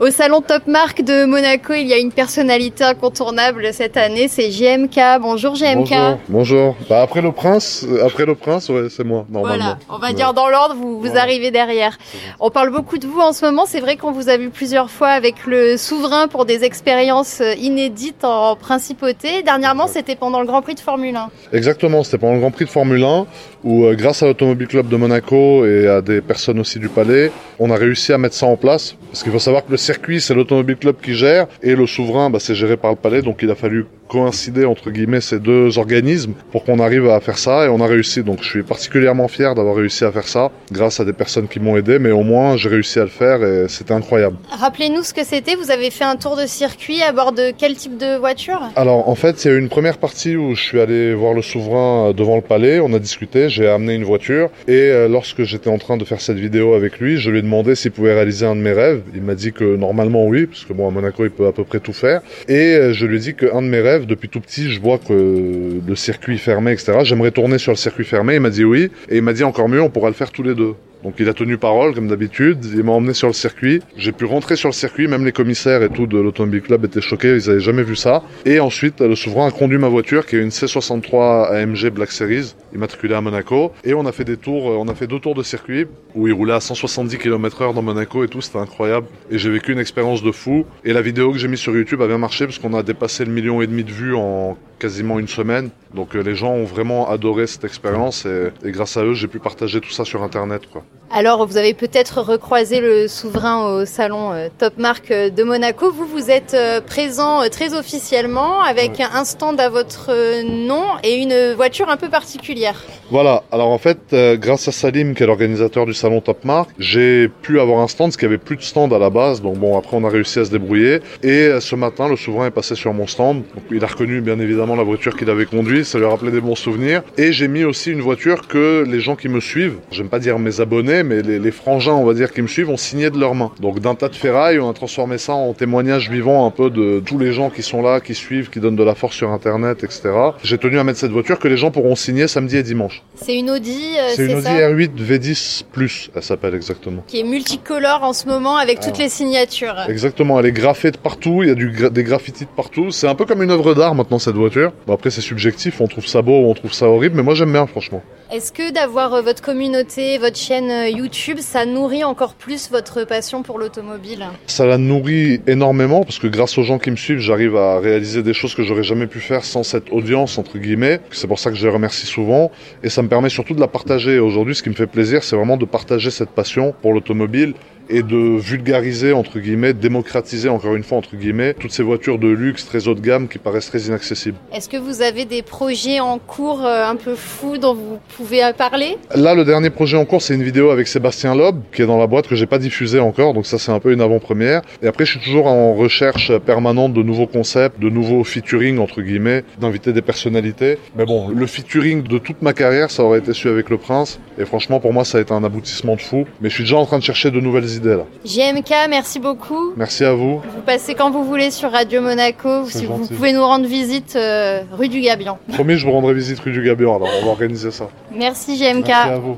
Au salon Top Marque de Monaco, il y a une personnalité incontournable cette année, c'est JMK. Bonjour JMK. Bonjour. Bonjour. Bah, après le prince, euh, après le prince, ouais, c'est moi normalement. Voilà, on va dire dans l'ordre, vous, vous arrivez derrière. On parle beaucoup de vous en ce moment. C'est vrai qu'on vous a vu plusieurs fois avec le souverain pour des expériences euh, inédites en principauté. Dernièrement, c'était pendant le Grand Prix de Formule 1. Exactement, c'était pendant le Grand Prix de Formule 1 où, euh, grâce à l'Automobile Club de Monaco et à des personnes aussi du Palais, on a réussi à mettre ça en place. Parce qu'il faut savoir que le circuit, c'est l'Automobile Club qui gère et le souverain, bah, c'est géré par le Palais. Donc il a fallu coïncider entre guillemets ces deux organismes pour qu'on arrive à faire ça et on a réussi. Donc je suis particulièrement fier d'avoir réussi à faire ça grâce à des personnes qui m'ont aidé, mais au moins j'ai réussi à le faire et c'était incroyable. Rappelez-nous ce que c'était. Vous avez fait un tour de circuit à bord de quel type de voiture? Alors en fait, il y a eu une première partie où je suis allé voir le souverain devant le palais, on a discuté, j'ai amené une voiture et euh, lorsque j'étais en train de faire cette vidéo avec lui, je lui ai demandé s'il pouvait réaliser un de mes rêves. Il m'a dit que normalement oui, parce que bon à Monaco il peut à peu près tout faire. Et euh, je lui ai dit qu'un de mes rêves, depuis tout petit, je vois que le circuit fermé, etc. J'aimerais tourner sur le circuit fermé. Il m'a dit oui et il m'a dit encore mieux, on pourra le faire tous les deux. Donc il a tenu parole comme d'habitude, il m'a emmené sur le circuit, j'ai pu rentrer sur le circuit, même les commissaires et tout de l'Automobile Club étaient choqués, ils avaient jamais vu ça. Et ensuite le souverain a conduit ma voiture qui est une C63 AMG Black Series, immatriculée à Monaco, et on a fait des tours, on a fait deux tours de circuit où il roulait à 170 km/h dans Monaco et tout, c'était incroyable. Et j'ai vécu une expérience de fou. Et la vidéo que j'ai mise sur YouTube a bien marché parce qu'on a dépassé le million et demi de vues en quasiment une semaine. Donc euh, les gens ont vraiment adoré cette expérience et, et grâce à eux j'ai pu partager tout ça sur internet quoi. Alors, vous avez peut-être recroisé le souverain au salon euh, Top Marque euh, de Monaco. Vous, vous êtes euh, présent très officiellement avec un stand à votre nom et une voiture un peu particulière. Voilà. Alors en fait, grâce à Salim, qui est l'organisateur du salon Top Marque, j'ai pu avoir un stand, parce qu'il n'y avait plus de stand à la base. Donc bon, après on a réussi à se débrouiller. Et ce matin, le souverain est passé sur mon stand. Donc, il a reconnu bien évidemment la voiture qu'il avait conduite. Ça lui a rappelé des bons souvenirs. Et j'ai mis aussi une voiture que les gens qui me suivent, j'aime pas dire mes abonnés, mais les, les, frangins, on va dire, qui me suivent, ont signé de leurs mains. Donc d'un tas de ferrailles, on a transformé ça en témoignage vivant un peu de tous les gens qui sont là, qui suivent, qui donnent de la force sur Internet, etc. J'ai tenu à mettre cette voiture que les gens pourront signer samedi et dimanche. C'est une Audi, euh, c'est une Audi R8 V10 Plus, elle s'appelle exactement. Qui est multicolore en ce moment avec ah. toutes les signatures. Exactement, elle est graffée de partout, il y a du, des graffitis de partout. C'est un peu comme une œuvre d'art maintenant cette voiture. Bon, après c'est subjectif, on trouve ça beau ou on trouve ça horrible, mais moi j'aime bien franchement. Est-ce que d'avoir euh, votre communauté, votre chaîne euh, YouTube, ça nourrit encore plus votre passion pour l'automobile Ça la nourrit énormément parce que grâce aux gens qui me suivent, j'arrive à réaliser des choses que j'aurais jamais pu faire sans cette audience entre guillemets. C'est pour ça que je les remercie souvent et ça me permet surtout de la partager. Aujourd'hui, ce qui me fait plaisir, c'est vraiment de partager cette passion pour l'automobile et de vulgariser, entre guillemets, démocratiser, encore une fois, entre guillemets, toutes ces voitures de luxe très haut de gamme qui paraissent très inaccessibles. Est-ce que vous avez des projets en cours euh, un peu fous dont vous pouvez parler? Là, le dernier projet en cours, c'est une vidéo avec Sébastien Loeb, qui est dans la boîte, que j'ai pas diffusée encore, donc ça, c'est un peu une avant-première. Et après, je suis toujours en recherche permanente de nouveaux concepts, de nouveaux featuring, entre guillemets, d'inviter des personnalités. Mais bon, le featuring de toute ma carrière, ça aurait été celui avec le Prince. Et franchement, pour moi, ça a été un aboutissement de fou. Mais je suis déjà en train de chercher de nouvelles idées Là. JMK, merci beaucoup. Merci à vous. Vous passez quand vous voulez sur Radio Monaco. Si vous pouvez nous rendre visite euh, rue du Gabion. Promis, je vous rendrai visite rue du Gabion. Alors, on va organiser ça. Merci JMK. Merci à vous.